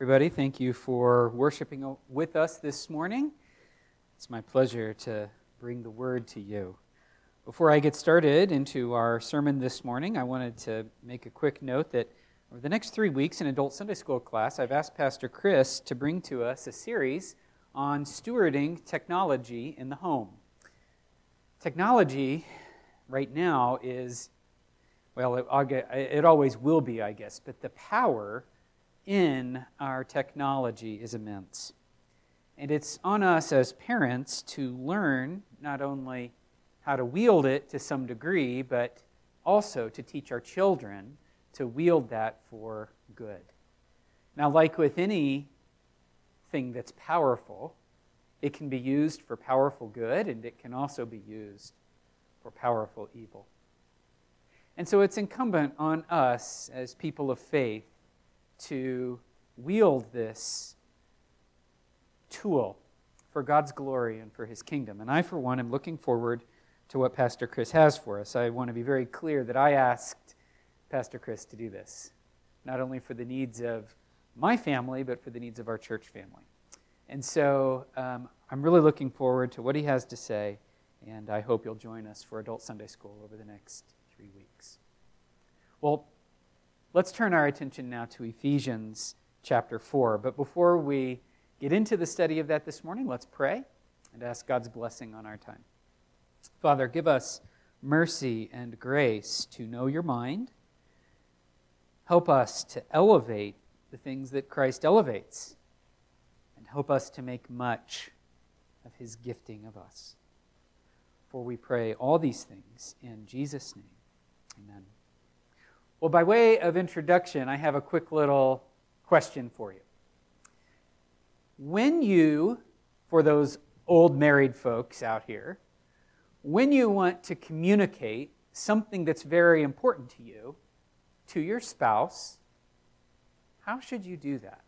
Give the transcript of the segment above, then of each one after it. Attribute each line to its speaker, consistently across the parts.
Speaker 1: Everybody, thank you for worshiping with us this morning. It's my pleasure to bring the word to you. Before I get started into our sermon this morning, I wanted to make a quick note that over the next three weeks in Adult Sunday School class, I've asked Pastor Chris to bring to us a series on stewarding technology in the home. Technology right now is, well, it, it always will be, I guess, but the power in our technology is immense. And it's on us as parents to learn not only how to wield it to some degree, but also to teach our children to wield that for good. Now, like with anything that's powerful, it can be used for powerful good and it can also be used for powerful evil. And so it's incumbent on us as people of faith to wield this tool for God's glory and for his kingdom. And I, for one, am looking forward to what Pastor Chris has for us. I want to be very clear that I asked Pastor Chris to do this, not only for the needs of my family, but for the needs of our church family. And so um, I'm really looking forward to what he has to say, and I hope you'll join us for Adult Sunday School over the next three weeks. Well, Let's turn our attention now to Ephesians chapter 4. But before we get into the study of that this morning, let's pray and ask God's blessing on our time. Father, give us mercy and grace to know your mind. Help us to elevate the things that Christ elevates, and help us to make much of his gifting of us. For we pray all these things in Jesus' name. Amen. Well, by way of introduction, I have a quick little question for you. When you, for those old married folks out here, when you want to communicate something that's very important to you to your spouse, how should you do that?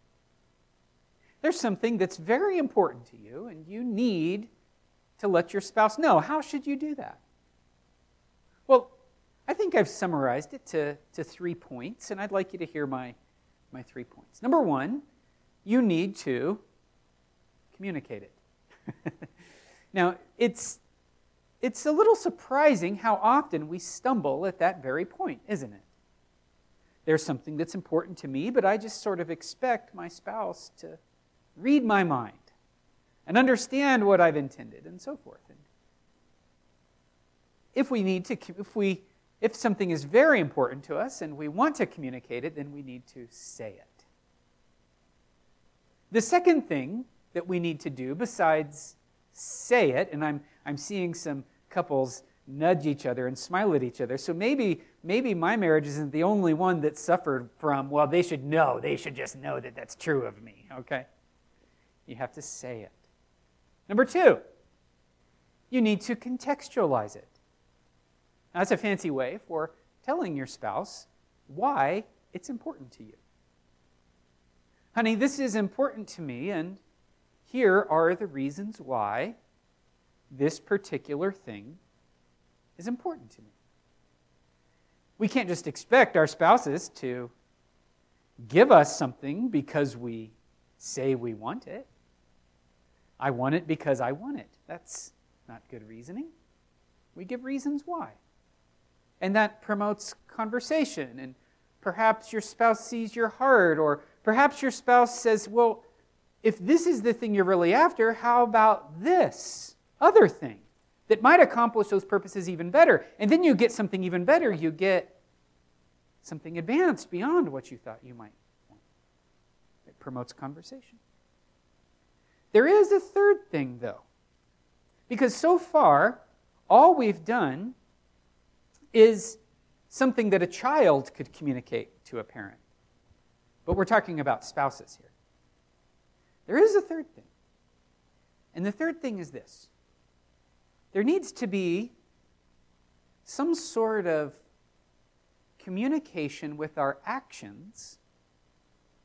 Speaker 1: There's something that's very important to you, and you need to let your spouse know. How should you do that? I think I've summarized it to, to three points, and I'd like you to hear my, my three points. Number one, you need to communicate it. now, it's, it's a little surprising how often we stumble at that very point, isn't it? There's something that's important to me, but I just sort of expect my spouse to read my mind and understand what I've intended and so forth. And if we need to, if we if something is very important to us and we want to communicate it, then we need to say it. The second thing that we need to do, besides say it, and I'm, I'm seeing some couples nudge each other and smile at each other. So maybe, maybe my marriage isn't the only one that suffered from, well, they should know. They should just know that that's true of me, okay? You have to say it. Number two, you need to contextualize it. That's a fancy way for telling your spouse why it's important to you. Honey, this is important to me, and here are the reasons why this particular thing is important to me. We can't just expect our spouses to give us something because we say we want it. I want it because I want it. That's not good reasoning. We give reasons why. And that promotes conversation. And perhaps your spouse sees your heart, or perhaps your spouse says, Well, if this is the thing you're really after, how about this other thing that might accomplish those purposes even better? And then you get something even better. You get something advanced beyond what you thought you might want. It promotes conversation. There is a third thing, though, because so far, all we've done is something that a child could communicate to a parent. But we're talking about spouses here. There is a third thing. And the third thing is this there needs to be some sort of communication with our actions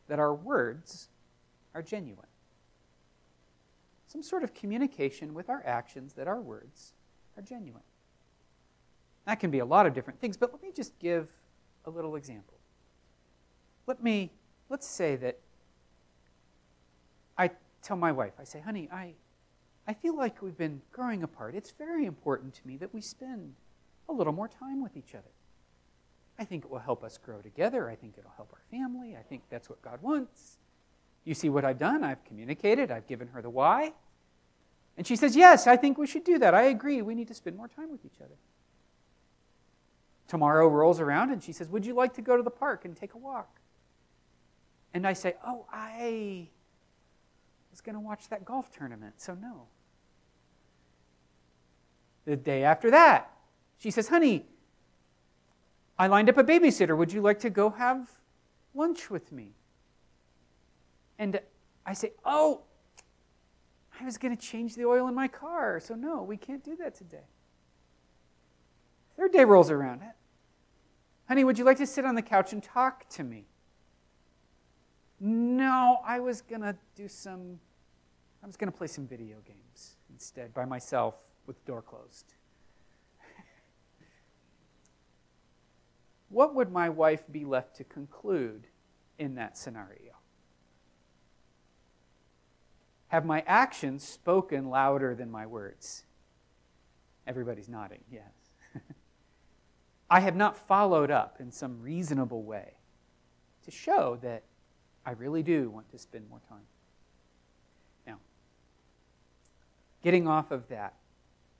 Speaker 1: that our words are genuine. Some sort of communication with our actions that our words are genuine. That can be a lot of different things, but let me just give a little example. Let me, let's say that I tell my wife, I say, honey, I, I feel like we've been growing apart. It's very important to me that we spend a little more time with each other. I think it will help us grow together. I think it'll help our family. I think that's what God wants. You see what I've done? I've communicated, I've given her the why. And she says, Yes, I think we should do that. I agree. We need to spend more time with each other. Tomorrow rolls around and she says, Would you like to go to the park and take a walk? And I say, Oh, I was going to watch that golf tournament, so no. The day after that, she says, Honey, I lined up a babysitter. Would you like to go have lunch with me? And I say, Oh, I was going to change the oil in my car, so no, we can't do that today. Third day rolls around. Honey, would you like to sit on the couch and talk to me? No, I was going to do some, I was going to play some video games instead by myself with the door closed. what would my wife be left to conclude in that scenario? Have my actions spoken louder than my words? Everybody's nodding, yes. I have not followed up in some reasonable way to show that I really do want to spend more time. Now, getting off of that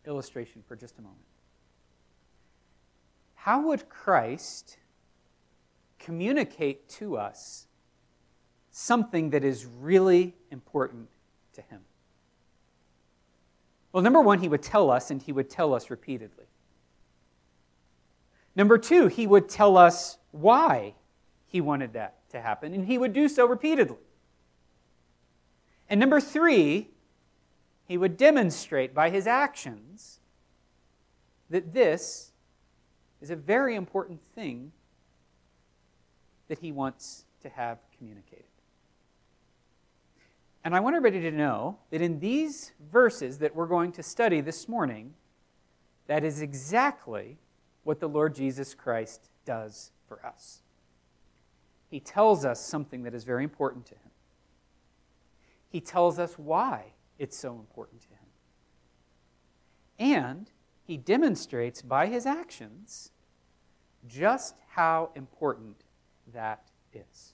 Speaker 1: illustration for just a moment. How would Christ communicate to us something that is really important to him? Well, number one, he would tell us, and he would tell us repeatedly. Number two, he would tell us why he wanted that to happen, and he would do so repeatedly. And number three, he would demonstrate by his actions that this is a very important thing that he wants to have communicated. And I want everybody to know that in these verses that we're going to study this morning, that is exactly what the Lord Jesus Christ does for us. He tells us something that is very important to him. He tells us why it's so important to him. And he demonstrates by his actions just how important that is.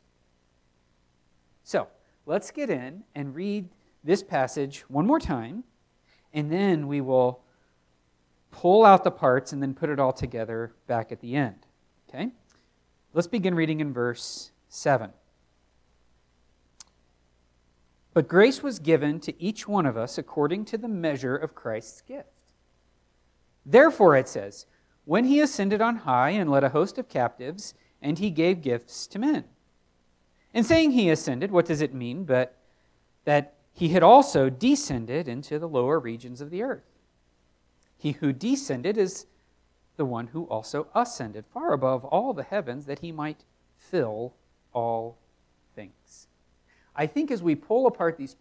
Speaker 1: So, let's get in and read this passage one more time, and then we will pull out the parts and then put it all together back at the end. Okay? Let's begin reading in verse 7. But grace was given to each one of us according to the measure of Christ's gift. Therefore, it says, when he ascended on high and led a host of captives, and he gave gifts to men. In saying he ascended, what does it mean but that he had also descended into the lower regions of the earth? He who descended is the one who also ascended far above all the heavens that he might fill all things. I think as we pull apart these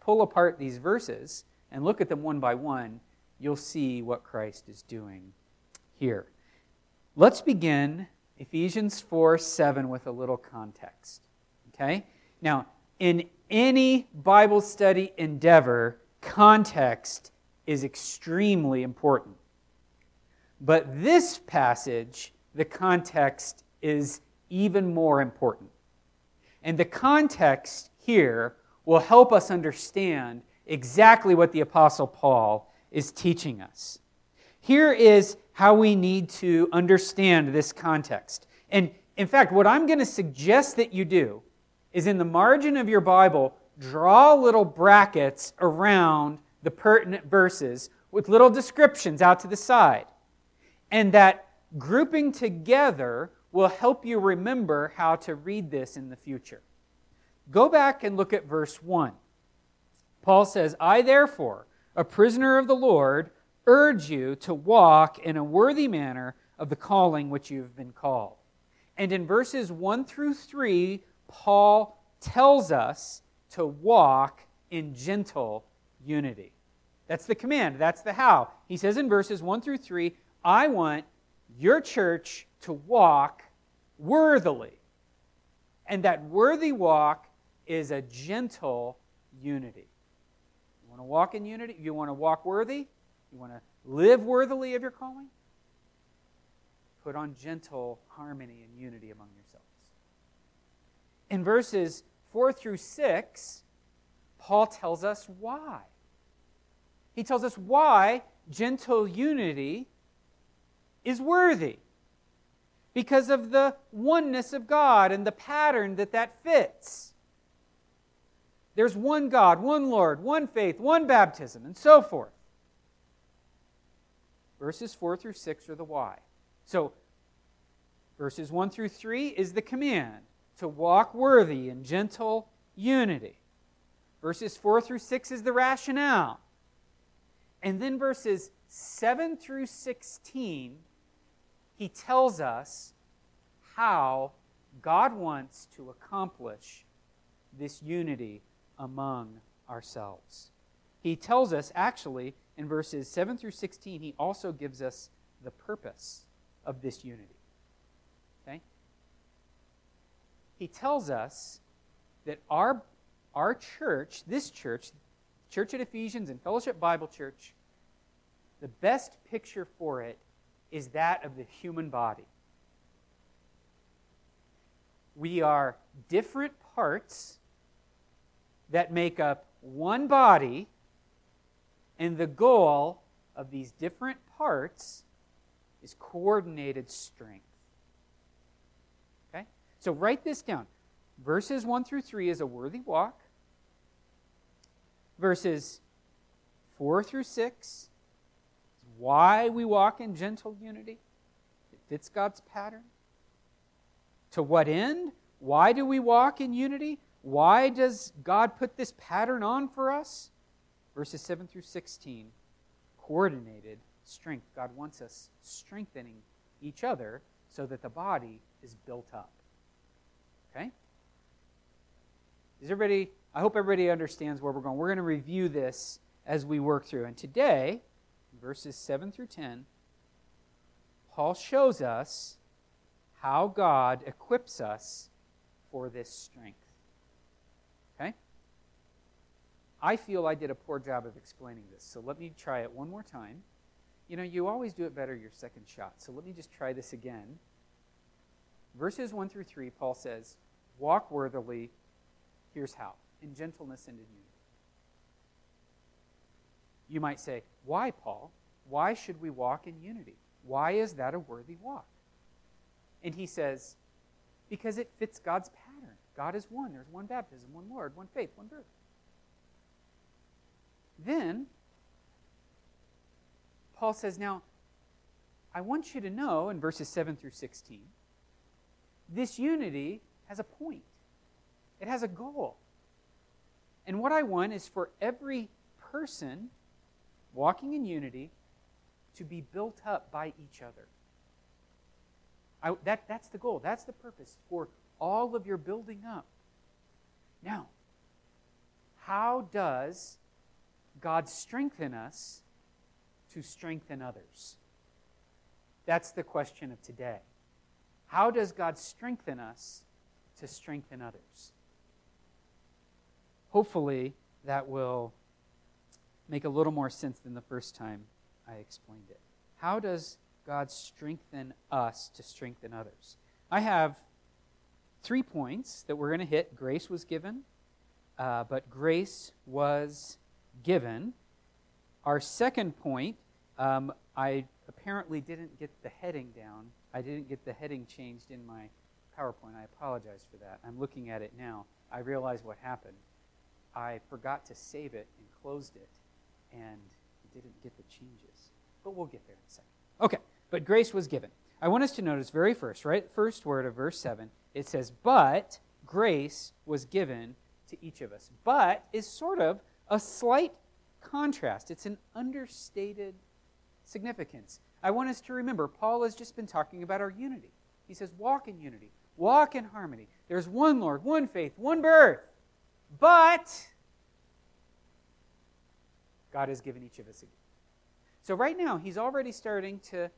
Speaker 1: pull apart these verses and look at them one by one, you'll see what Christ is doing here. Let's begin Ephesians 4 7 with a little context. Okay? Now, in any Bible study endeavor, context is extremely important. But this passage, the context is even more important. And the context here will help us understand exactly what the Apostle Paul is teaching us. Here is how we need to understand this context. And in fact, what I'm going to suggest that you do is in the margin of your Bible, draw little brackets around the pertinent verses with little descriptions out to the side. And that grouping together will help you remember how to read this in the future. Go back and look at verse 1. Paul says, I therefore, a prisoner of the Lord, urge you to walk in a worthy manner of the calling which you have been called. And in verses 1 through 3, Paul tells us to walk in gentle unity. That's the command, that's the how. He says in verses 1 through 3 I want your church to walk worthily. And that worthy walk is a gentle unity. You want to walk in unity? You want to walk worthy? You want to live worthily of your calling? Put on gentle harmony and unity among yourselves. In verses 4 through 6, Paul tells us why. He tells us why gentle unity is worthy. Because of the oneness of God and the pattern that that fits. There's one God, one Lord, one faith, one baptism, and so forth. Verses 4 through 6 are the why. So, verses 1 through 3 is the command to walk worthy in gentle unity. Verses 4 through 6 is the rationale. And then verses 7 through 16, he tells us how God wants to accomplish this unity among ourselves. He tells us, actually, in verses 7 through 16, he also gives us the purpose of this unity. Okay? He tells us that our, our church, this church, Church at Ephesians and Fellowship Bible Church, the best picture for it is that of the human body. We are different parts that make up one body, and the goal of these different parts is coordinated strength. Okay? So write this down. Verses 1 through 3 is a worthy walk. Verses 4 through 6 is why we walk in gentle unity. It fits God's pattern. To what end? Why do we walk in unity? Why does God put this pattern on for us? Verses 7 through 16 coordinated strength. God wants us strengthening each other so that the body is built up. Okay? Is everybody, I hope everybody understands where we're going. We're going to review this as we work through. And today, verses 7 through 10, Paul shows us how God equips us for this strength. Okay? I feel I did a poor job of explaining this, so let me try it one more time. You know, you always do it better your second shot, so let me just try this again. Verses 1 through 3, Paul says, Walk worthily, here's how, in gentleness and in unity. You might say, Why, Paul? Why should we walk in unity? Why is that a worthy walk? And he says, Because it fits God's pattern. God is one. There's one baptism, one Lord, one faith, one birth. Then, Paul says, Now, I want you to know in verses 7 through 16, this unity has a point, it has a goal. And what I want is for every person walking in unity to be built up by each other. I, that, that's the goal. That's the purpose for all of your building up. Now, how does God strengthen us to strengthen others? That's the question of today. How does God strengthen us to strengthen others? Hopefully, that will make a little more sense than the first time I explained it. How does God strengthen us to strengthen others? I have three points that we're going to hit. Grace was given, uh, but grace was given. Our second point, um, I apparently didn't get the heading down. I didn't get the heading changed in my PowerPoint. I apologize for that. I'm looking at it now. I realize what happened. I forgot to save it and closed it, and didn't get the changes. But we'll get there in a second. Okay, but grace was given. I want us to notice very first, right? First word of verse 7, it says, But grace was given to each of us. But is sort of a slight contrast, it's an understated significance. I want us to remember, Paul has just been talking about our unity. He says, Walk in unity, walk in harmony. There's one Lord, one faith, one birth. But God has given each of us a gift. So, right now, he's already starting to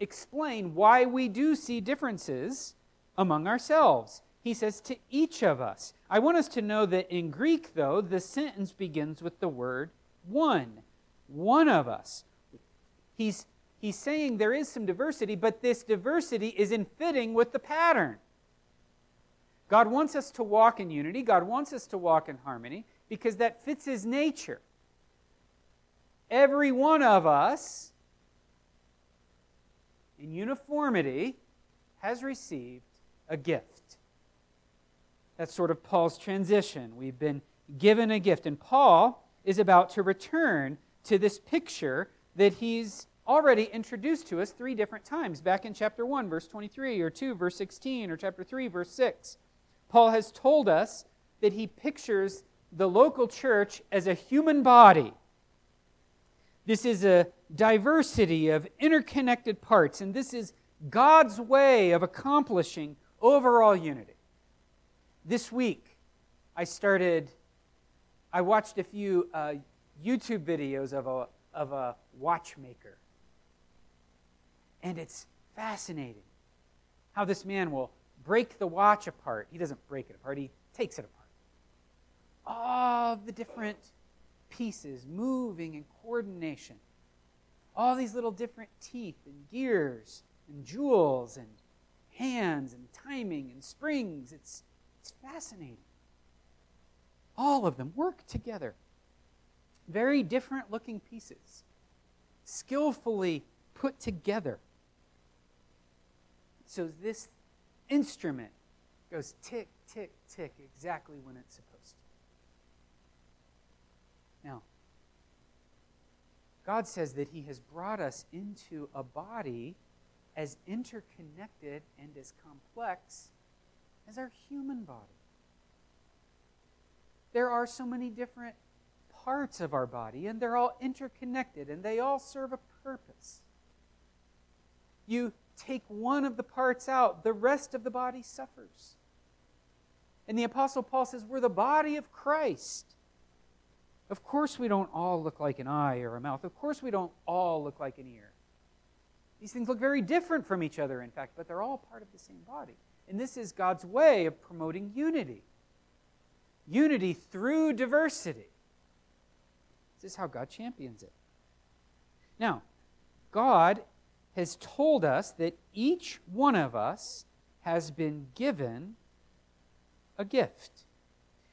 Speaker 1: explain why we do see differences among ourselves. he says to each of us. I want us to know that in Greek, though, the sentence begins with the word one. One of us. He's, he's saying there is some diversity, but this diversity is in fitting with the pattern. God wants us to walk in unity, God wants us to walk in harmony because that fits his nature. Every one of us, in uniformity, has received a gift. That's sort of Paul's transition. We've been given a gift. And Paul is about to return to this picture that he's already introduced to us three different times back in chapter 1, verse 23, or 2, verse 16, or chapter 3, verse 6. Paul has told us that he pictures the local church as a human body. This is a diversity of interconnected parts, and this is God's way of accomplishing overall unity. This week, I started, I watched a few uh, YouTube videos of a, of a watchmaker. And it's fascinating how this man will break the watch apart. He doesn't break it apart, he takes it apart. All the different pieces moving in coordination. All these little different teeth and gears and jewels and hands and timing and springs. It's, it's fascinating. All of them work together. Very different looking pieces, skillfully put together. So this instrument goes tick, tick, tick exactly when it's supposed to. Now, God says that He has brought us into a body as interconnected and as complex as our human body. There are so many different parts of our body, and they're all interconnected, and they all serve a purpose. You take one of the parts out, the rest of the body suffers. And the Apostle Paul says, We're the body of Christ. Of course, we don't all look like an eye or a mouth. Of course, we don't all look like an ear. These things look very different from each other, in fact, but they're all part of the same body. And this is God's way of promoting unity unity through diversity. This is how God champions it. Now, God has told us that each one of us has been given a gift.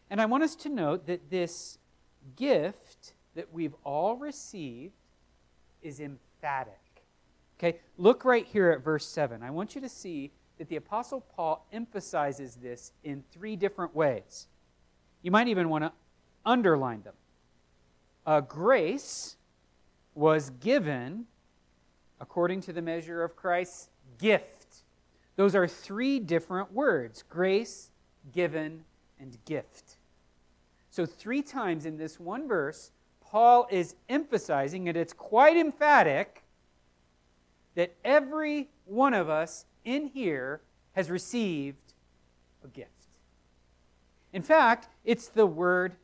Speaker 1: And I want us to note that this gift that we've all received is emphatic. Okay, look right here at verse 7. I want you to see that the Apostle Paul emphasizes this in three different ways. You might even want to underline them. A grace was given according to the measure of Christ's gift. Those are three different words grace, given, and gift. So, three times in this one verse, Paul is emphasizing, and it's quite emphatic, that every one of us in here has received a gift. In fact, it's the word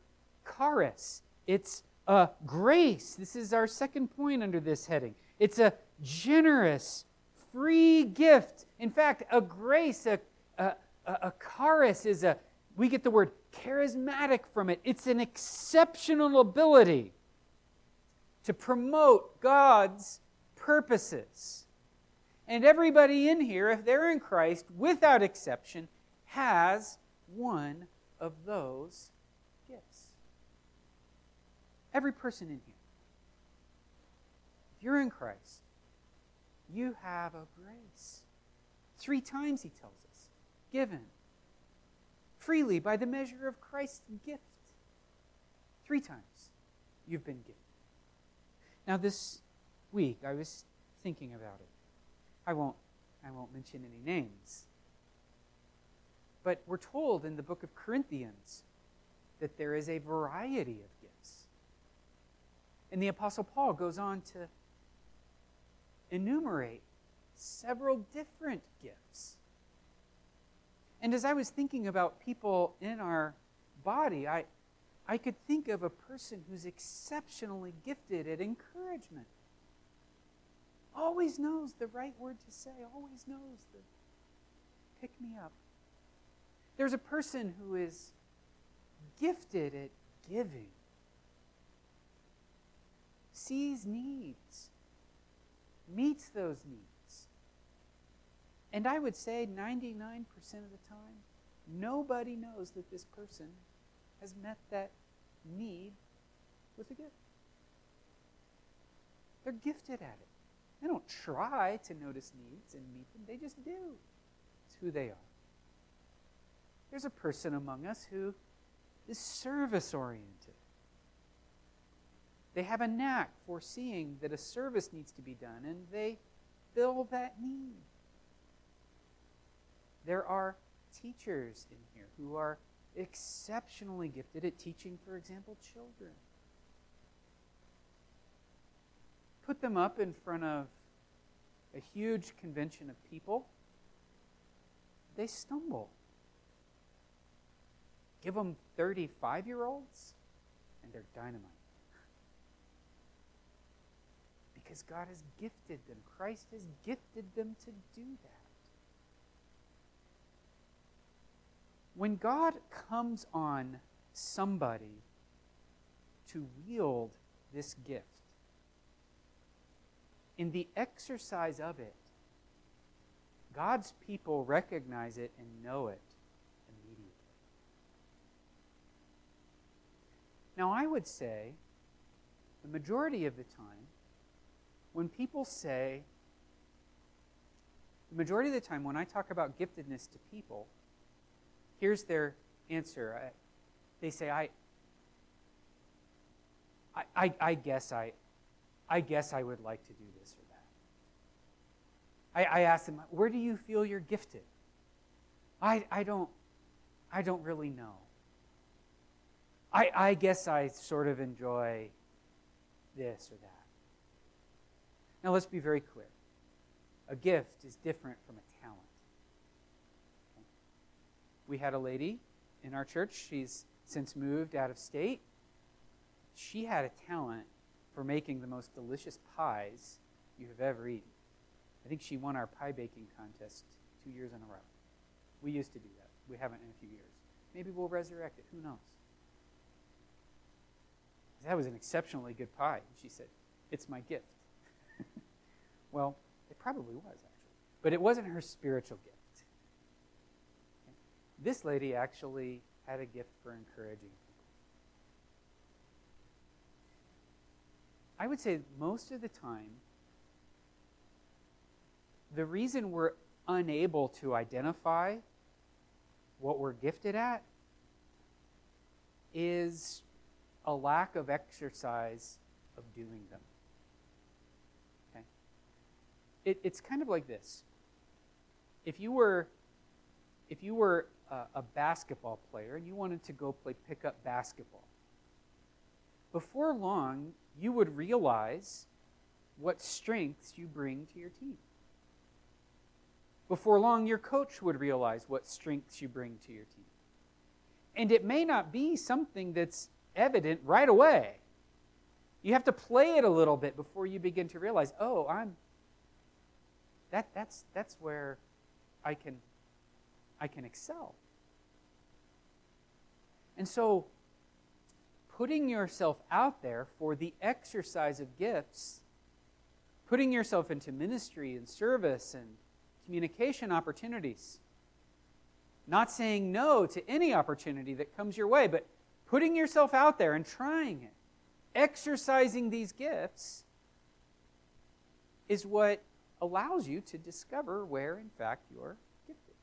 Speaker 1: charis. It's a grace. This is our second point under this heading. It's a generous, free gift. In fact, a grace, a, a, a charis is a, we get the word charismatic from it. It's an exceptional ability to promote God's purposes. And everybody in here, if they're in Christ, without exception, has one of those gifts. Every person in here. If you're in Christ, you have a grace. Three times he tells us given freely by the measure of Christ's gift. Three times you've been given. Now, this week, I was thinking about it. I won't, I won't mention any names. But we're told in the book of Corinthians that there is a variety of gifts. And the Apostle Paul goes on to enumerate several different gifts. And as I was thinking about people in our body, I, I could think of a person who's exceptionally gifted at encouragement always knows the right word to say, always knows the pick me up. There's a person who is gifted at giving, sees needs, meets those needs. And I would say 99% of the time, nobody knows that this person has met that need with a gift. They're gifted at it. They don't try to notice needs and meet them, they just do. It's who they are. There's a person among us who is service oriented. They have a knack for seeing that a service needs to be done, and they fill that need. There are teachers in here who are exceptionally gifted at teaching, for example, children. Put them up in front of a huge convention of people, they stumble. Give them 35 year olds, and they're dynamite. Because God has gifted them, Christ has gifted them to do that. When God comes on somebody to wield this gift, in the exercise of it, God's people recognize it and know it immediately. Now, I would say the majority of the time, when people say, the majority of the time when I talk about giftedness to people, Here's their answer. They say, I, I, I, guess I, I guess I would like to do this or that. I, I ask them, where do you feel you're gifted? I, I don't, I don't really know. I, I guess I sort of enjoy this or that. Now let's be very clear. A gift is different from a talent. we had a lady in our church. She's since moved out of state. She had a talent for making the most delicious pies you have ever eaten. I think she won our pie baking contest two years in a row. We used to do that. We haven't in a few years. Maybe we'll resurrect it. Who knows? That was an exceptionally good pie. She said, It's my gift. Well, it probably was, actually. But it wasn't her spiritual gift. This lady actually had a gift for encouraging people. I would say most of the time, the reason we're unable to identify what we're gifted at is a lack of exercise of doing them. Okay? It, it's kind of like this. If you were if you were a, a basketball player and you wanted to go play pickup basketball, before long, you would realize what strengths you bring to your team. Before long, your coach would realize what strengths you bring to your team. And it may not be something that's evident right away. You have to play it a little bit before you begin to realize, oh, I'm that that's that's where I can I can excel. And so, putting yourself out there for the exercise of gifts, putting yourself into ministry and service and communication opportunities, not saying no to any opportunity that comes your way, but putting yourself out there and trying it, exercising these gifts is what allows you to discover where, in fact, you're gifted.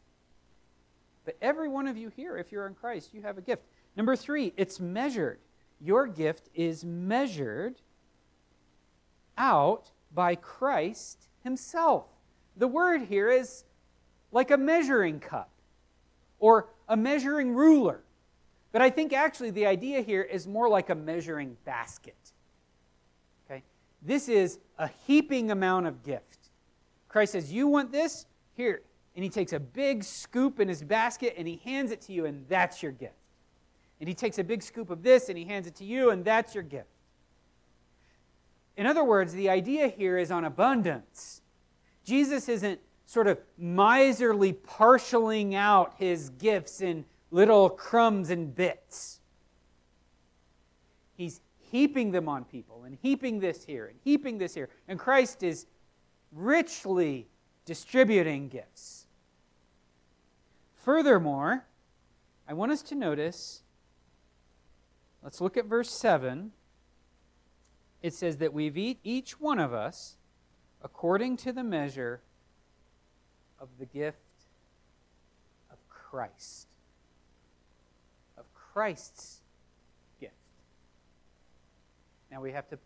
Speaker 1: but every one of you here, if you're in Christ, you have a gift. Number three, it's measured. Your gift is measured out by Christ Himself. The word here is like a measuring cup or a measuring ruler. But I think actually the idea here is more like a measuring basket. Okay? This is a heaping amount of gift. Christ says, You want this? Here, and he takes a big scoop in his basket and he hands it to you, and that's your gift. And he takes a big scoop of this and he hands it to you, and that's your gift. In other words, the idea here is on abundance. Jesus isn't sort of miserly partialing out his gifts in little crumbs and bits. He's heaping them on people and heaping this here and heaping this here. And Christ is richly distributing gifts. Furthermore, I want us to notice, let's look at verse 7. It says that we've eat, each one of us according to the measure of the gift of Christ. Of Christ's gift. Now we have to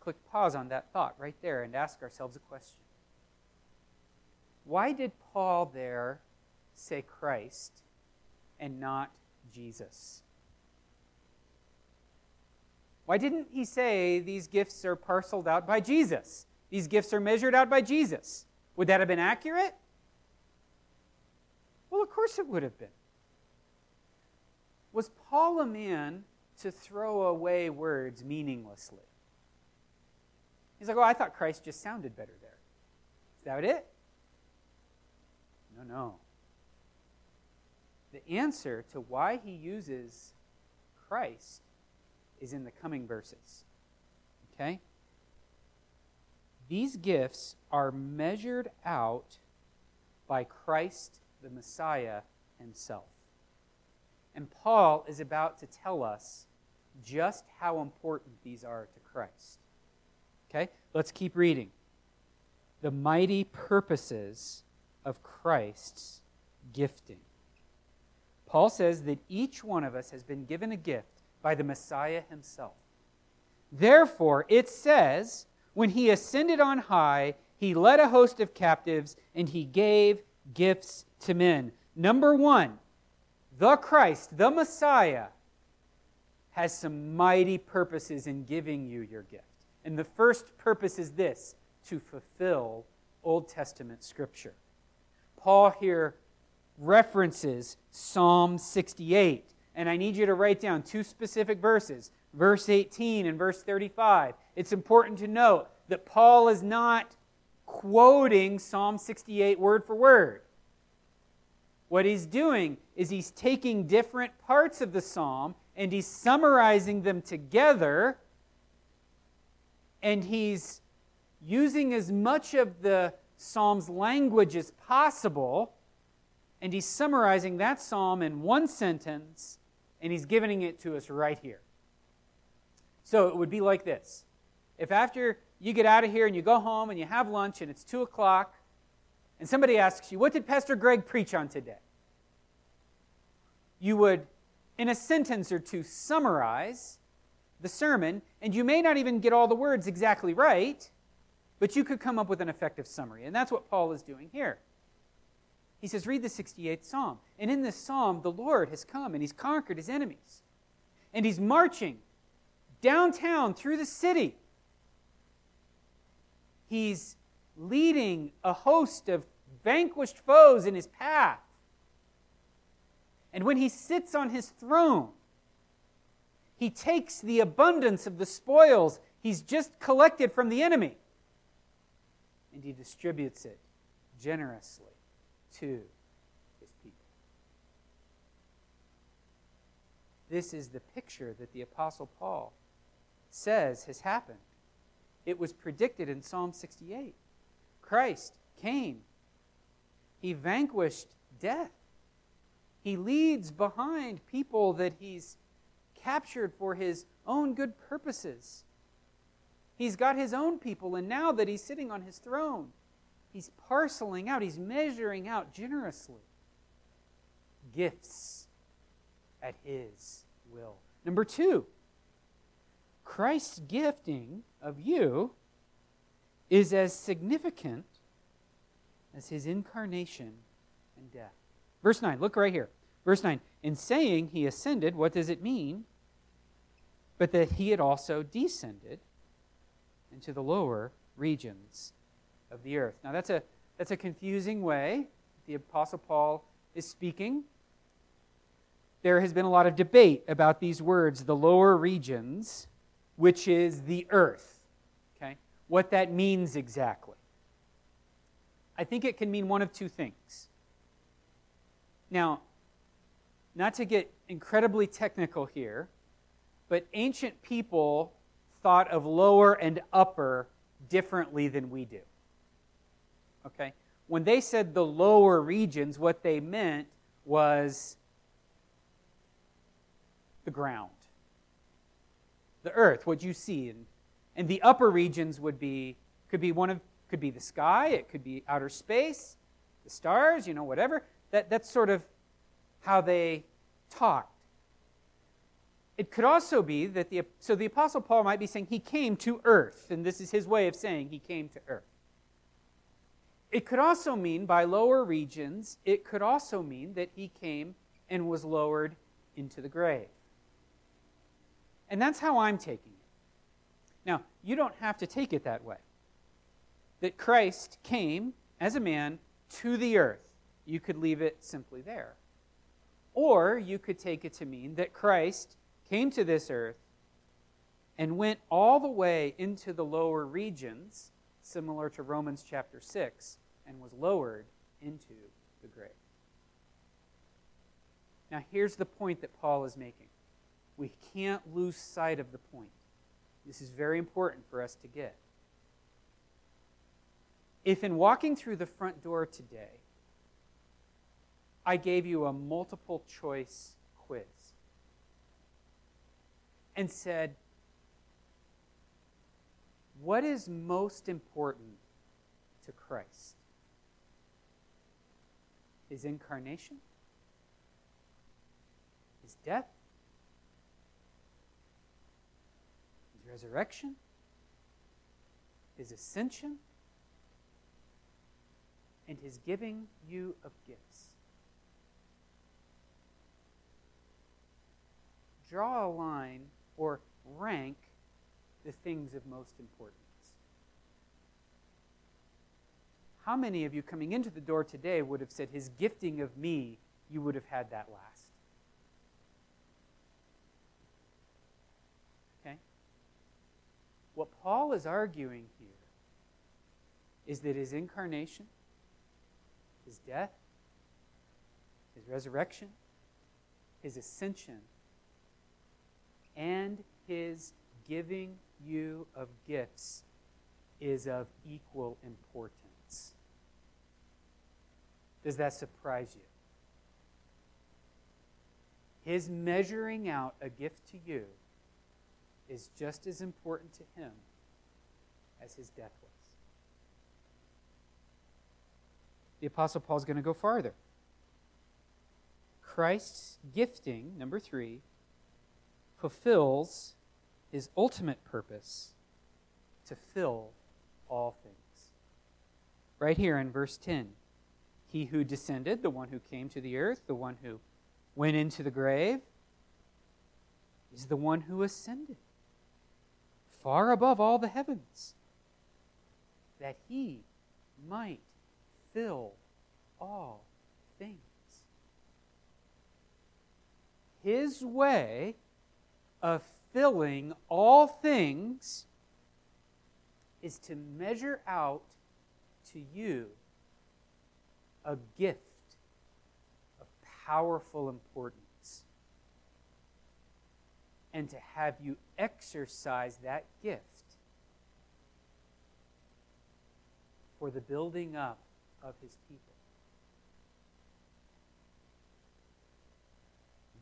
Speaker 1: click pause on that thought right there and ask ourselves a question. Why did Paul there say Christ and not Jesus? Why didn't he say these gifts are parceled out by Jesus? These gifts are measured out by Jesus. Would that have been accurate? Well, of course it would have been. Was Paul a man to throw away words meaninglessly? He's like, oh, I thought Christ just sounded better there. Is that it? No, no. The answer to why he uses Christ is in the coming verses. Okay? These gifts are measured out by Christ the Messiah himself. And Paul is about to tell us just how important these are to Christ. Okay? Let's keep reading. The mighty purposes of Christ's gifting. Paul says that each one of us has been given a gift by the Messiah himself. Therefore, it says, when he ascended on high, he led a host of captives and he gave gifts to men. Number one, the Christ, the Messiah, has some mighty purposes in giving you your gift. And the first purpose is this to fulfill Old Testament scripture. Paul here references Psalm 68. And I need you to write down two specific verses, verse 18 and verse 35. It's important to note that Paul is not quoting Psalm 68 word for word. What he's doing is he's taking different parts of the psalm and he's summarizing them together and he's using as much of the psalm's language as possible and he's summarizing that psalm in one sentence and he's giving it to us right here. So it would be like this. If after you get out of here and you go home and you have lunch and it's 2 o'clock and somebody asks you, What did Pastor Greg preach on today? You would, in a sentence or two, summarize the sermon, and you may not even get all the words exactly right, but you could come up with an effective summary. And that's what Paul is doing here. He says, Read the 68th Psalm. And in this psalm, the Lord has come and he's conquered his enemies. And he's marching downtown through the city. He's leading a host of vanquished foes in his path. And when he sits on his throne, he takes the abundance of the spoils he's just collected from the enemy and he distributes it generously to his people. This is the picture that the Apostle Paul says has happened. It was predicted in Psalm 68. Christ came, he vanquished death. He leads behind people that he's captured for his own good purposes. He's got his own people, and now that he's sitting on his throne, he's parceling out, he's measuring out generously gifts at his will. Number two, Christ's gifting of you is as significant as his incarnation and death. Verse 9, look right here. Verse 9, in saying he ascended, what does it mean? But that he had also descended into the lower regions of the earth. Now, that's a, that's a confusing way the Apostle Paul is speaking. There has been a lot of debate about these words, the lower regions, which is the earth. Okay? What that means exactly. I think it can mean one of two things. Now, not to get incredibly technical here, but ancient people thought of lower and upper differently than we do. Okay? When they said the lower regions, what they meant was the ground, the earth, what you see. And, and the upper regions would be, could be one of, could be the sky, it could be outer space, the stars, you know, whatever. That, that's sort of how they talked. It could also be that the, so the Apostle Paul might be saying he came to earth, and this is his way of saying he came to earth. It could also mean by lower regions, it could also mean that he came and was lowered into the grave. And that's how I'm taking it. Now, you don't have to take it that way. That Christ came as a man to the earth. You could leave it simply there. Or you could take it to mean that Christ came to this earth and went all the way into the lower regions, similar to Romans chapter 6, and was lowered into the grave. Now, here's the point that Paul is making. We can't lose sight of the point. This is very important for us to get. If in walking through the front door today, I gave you a multiple choice and said, What is most important to Christ? His incarnation? His death? His resurrection? His ascension? And his giving you of gifts? Draw a line or rank the things of most importance. How many of you coming into the door today would have said, His gifting of me, you would have had that last? Okay? What Paul is arguing here is that his incarnation, his death, his resurrection, his ascension, and his giving you of gifts is of equal importance. Does that surprise you? His measuring out a gift to you is just as important to him as his death was. The Apostle Paul is going to go farther. Christ's gifting, number three, fulfills his ultimate purpose to fill all things. Right here in verse 10 He who descended, the one who came to the earth, the one who went into the grave, is the one who ascended far above all the heavens, that he might fill all things. His way of filling all things is to measure out to you a gift of powerful importance and to have you exercise that gift for the building up of his people.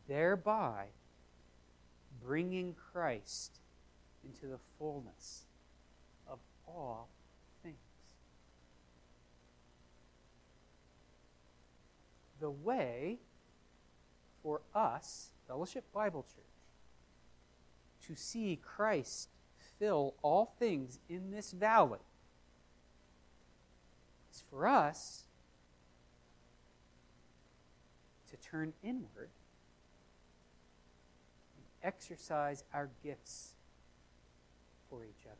Speaker 1: Thereby, bringing Christ into the fullness of all things. The way for us, Fellowship Bible Church, to see Christ fill all things in this valley is for us to turn inward exercise our gifts for each other.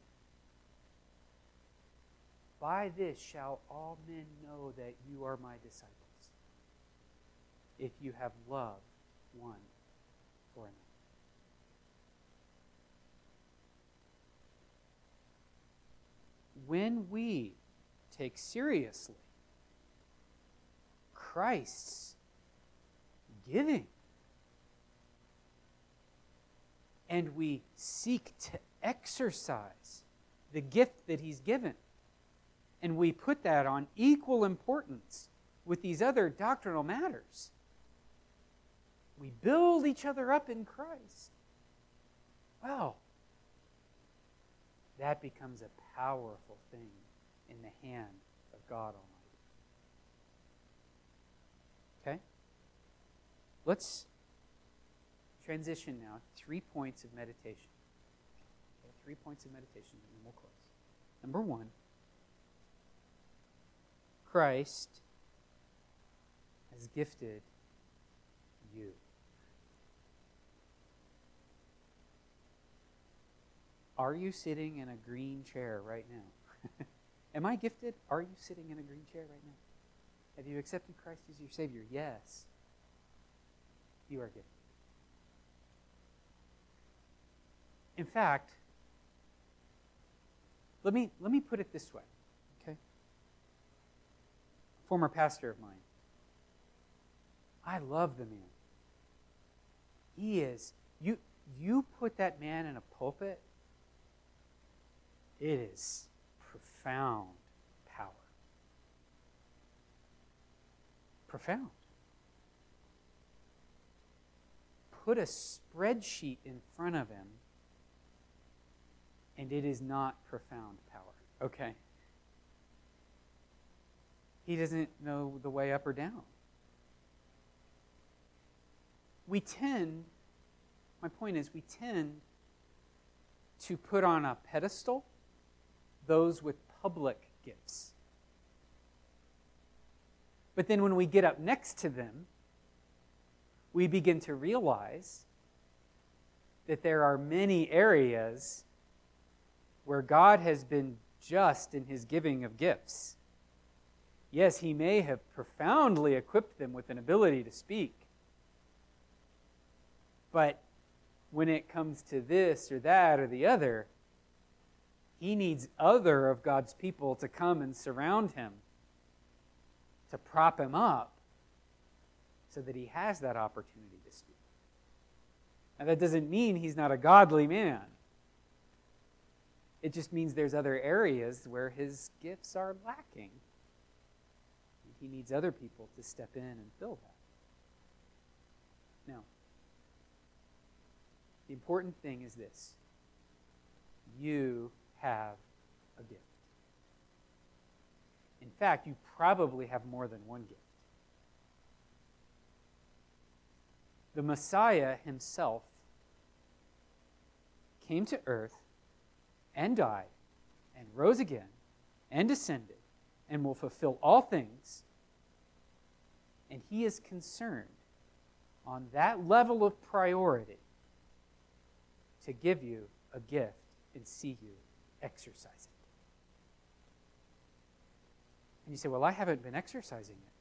Speaker 1: By this shall all men know that you are my disciples, if you have love one for another. When we take seriously Christ's giving. And we seek to exercise the gift that He's given. And we put that on equal importance with these other doctrinal matters. We build each other up in Christ. Well, that becomes a powerful thing in the hand of God Almighty. Okay? Let's transition now. Three points of meditation. Okay, three points of meditation, and then we'll close. Number one Christ has gifted you. Are you sitting in a green chair right now? Am I gifted? Are you sitting in a green chair right now? Have you accepted Christ as your Savior? Yes. You are gifted. In fact, let me, let me put it this way, okay? Former pastor of mine. I love the man. He is. You, you put that man in a pulpit, it is profound power. Profound. Put a spreadsheet in front of him, and it is not profound power. Okay? He doesn't know the way up or down. We tend, my point is, we tend to put on a pedestal those with public gifts. But then when we get up next to them, we begin to realize that there are many areas where God has been just in his giving of gifts. Yes, he may have profoundly equipped them with an ability to speak. But when it comes to this or that or the other, he needs other of God's people to come and surround him, to prop him up, so that he has that opportunity to speak. Now, that doesn't mean he's not a godly man. It just means there's other areas where his gifts are lacking. And He needs other people to step in and fill that. Now, the important thing is this you have a gift. In fact, you probably have more than one gift. The Messiah himself came to earth and died and rose again and descended and will fulfill all things. And he is concerned on that level of priority to give you a gift and see you exercise it. And you say, Well, I haven't been exercising it.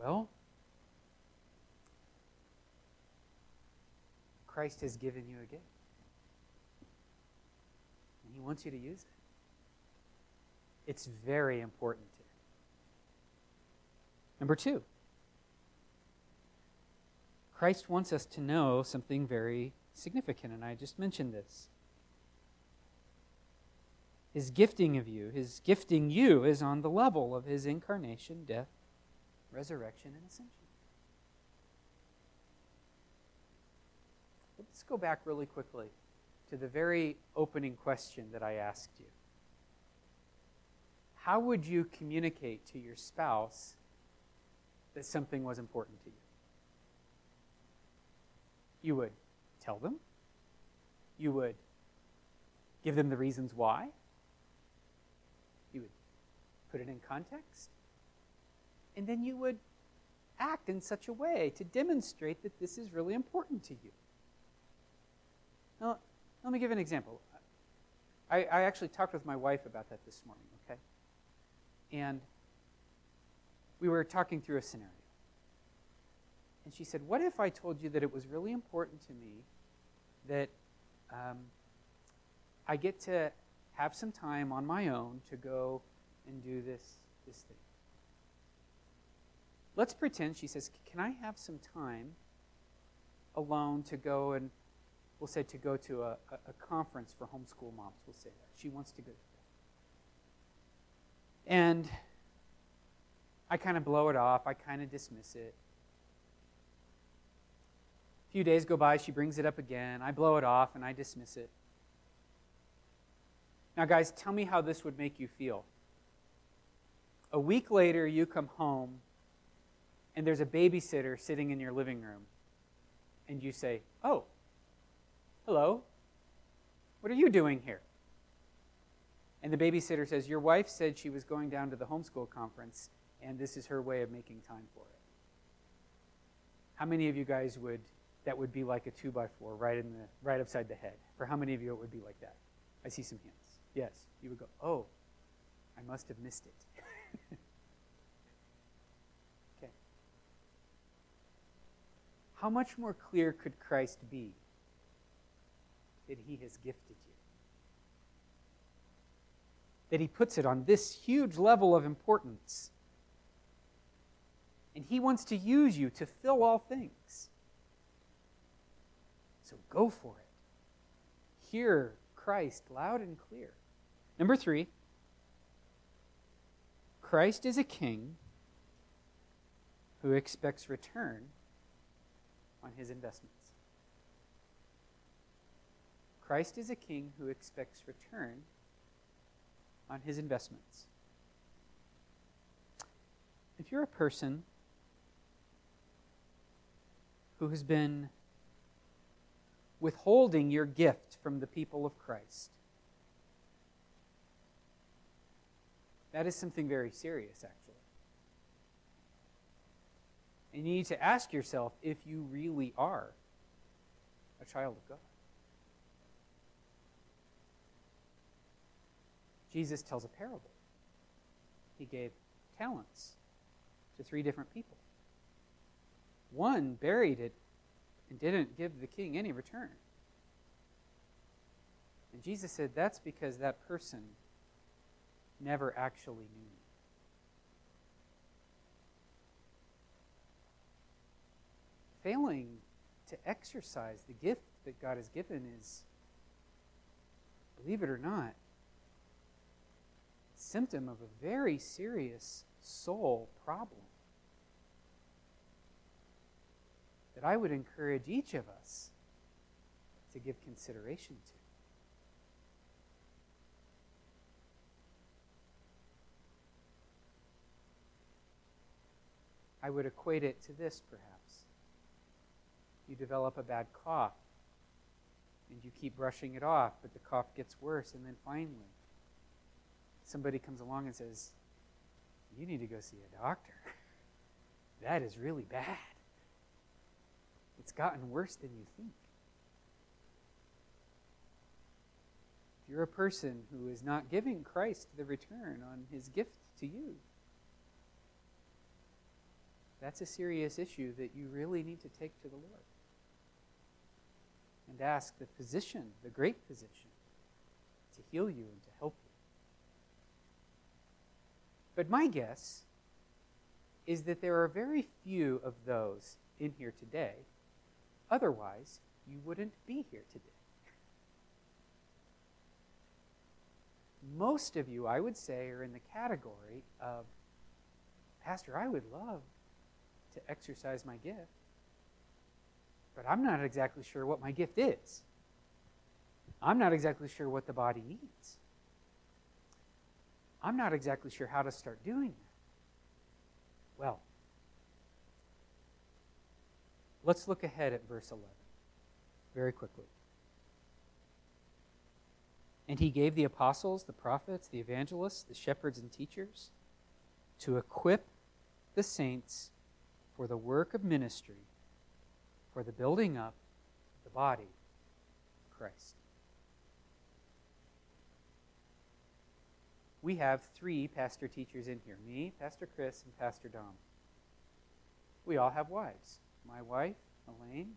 Speaker 1: Well, Christ has given you a gift. And He wants you to use it. It's very important to. Number two, Christ wants us to know something very significant, and I just mentioned this. His gifting of you, his gifting you, is on the level of his incarnation, death, resurrection, and ascension. Let's go back really quickly to the very opening question that I asked you. How would you communicate to your spouse that something was important to you? You would tell them, you would give them the reasons why, You would put it in context, and then you would act in such a way to demonstrate that this is really important to you. Now, let me give an example. I, I actually talked with my wife about that this morning, okay? And we were talking through a scenario. And she said, What if I told you that it was really important to me that um, I get to have some time on my own to go and do this, this thing. let's pretend she says, Can I have some time alone to go and, we'll say, to go to a, a, conference for homeschool moms? We'll say that. She wants to go to that. And I kind of blow it off, I kind of dismiss it. A few days go by, she brings it up again. I blow it off and I dismiss it. Now, guys, tell me how this would make you feel. A week later, you come home and there's a babysitter sitting in your living room, and you say, Oh, hello, what are you doing here? And the babysitter says, Your wife said she was going down to the homeschool conference, and this is her way of making time for it. How many of you guys would that would be like a two by four right in the right upside the head? For how many of you it would be like that? I see some hands. Yes, you would go, oh, I must have missed it. okay. How much more clear could Christ be that he has gifted you? That he puts it on this huge level of importance and He wants to use you to fill all things. So go for it. Hear Christ loud and clear. Number three, Christ is a king who expects return on his investments. Christ is a king who expects return on his investments. If you're a person who has been withholding your gift from the people of Christ. That is something very serious, actually. And you need to ask yourself if you really are a child of God. Jesus tells a parable. He gave talents to three different people. One buried it and didn't give the king any return. And Jesus said, That's because that person never actually knew me. Failing to exercise the gift that God has given is, believe it or not, symptom of a very serious soul problem. that I would encourage each of us to give consideration to. I would equate it to this, perhaps. You develop a bad cough, and you keep brushing it off, but the cough gets worse, and then finally, somebody comes along and says, You need to go see a doctor. that is really bad. It's gotten worse than you think. If you're a person who is not giving Christ the return on his gift to you, that's a serious issue that you really need to take to the Lord. And ask the physician, the great physician, to heal you and to help you. But my guess is that there are very few of those in here today Otherwise, you wouldn't be here today. Most of you, I would say, are in the category of Pastor, I would love to exercise my gift, but I'm not exactly sure what my gift is. I'm not exactly sure what the body needs. I'm not exactly sure how to start doing that. Well, Let's look ahead at verse 11 very quickly. And he gave the apostles, the prophets, the evangelists, the shepherds, and teachers to equip the saints for the work of ministry, for the building up of the body of Christ. We have three pastor teachers in here me, Pastor Chris, and Pastor Dom. We all have wives my wife, Elaine,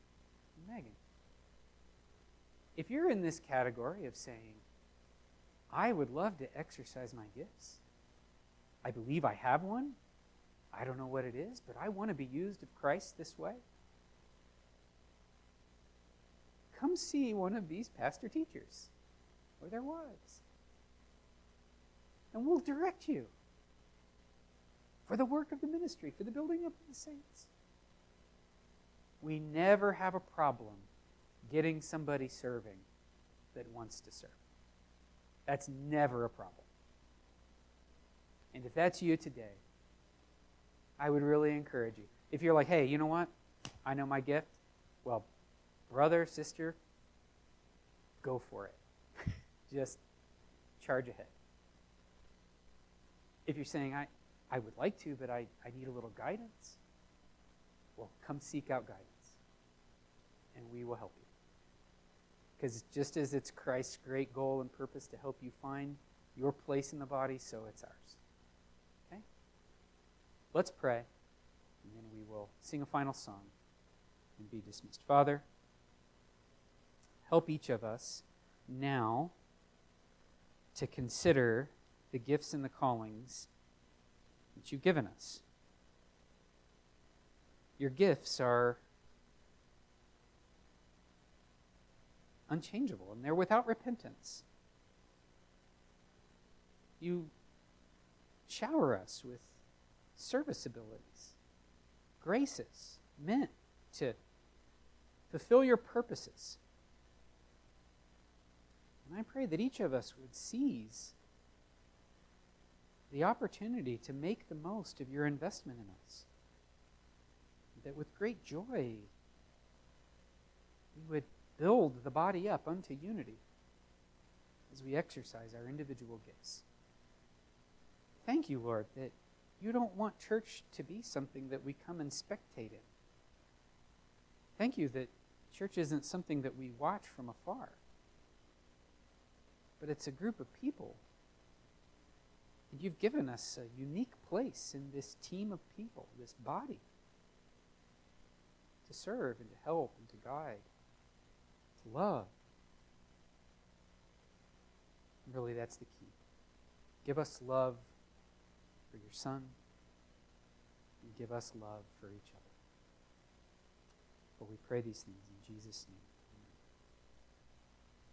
Speaker 1: and Megan. If you're in this category of saying, I would love to exercise my gifts, I believe I have one, I don't know what it is, but I want to be used of Christ this way. Come see one of these pastor teachers or their wives. And we'll direct you for the work of the ministry, for the building up of the saints. We never have a problem getting somebody serving that wants to serve. That's never a problem. And if that's you today, I would really encourage you. If you're like, hey, you know what? I know my gift. Well, brother, sister, go for it. Just charge ahead. If you're saying, I, I would like to, but I, I need a little guidance, well, come seek out guidance, and we will help you. Because just as it's Christ's great goal and purpose to help you find your place in the body, so it's ours. Okay? Let's pray, and then we will sing a final song and be dismissed. Father, help each of us now to consider the gifts and the callings that you've given us. Your gifts are unchangeable and they're without repentance. You shower us with service abilities, graces meant to fulfill your purposes. And I pray that each of us would seize the opportunity to make the most of your investment in us. That with great joy, we would build the body up unto unity as we exercise our individual gifts. Thank you, Lord, that you don't want church to be something that we come and spectate in. Thank you that church isn't something that we watch from afar, but it's a group of people. And you've given us a unique place in this team of people, this body, to serve and to help and to guide to love. Really, that's the key. Give us love for your Son, and give us love for each other. For we pray these things in Jesus' name.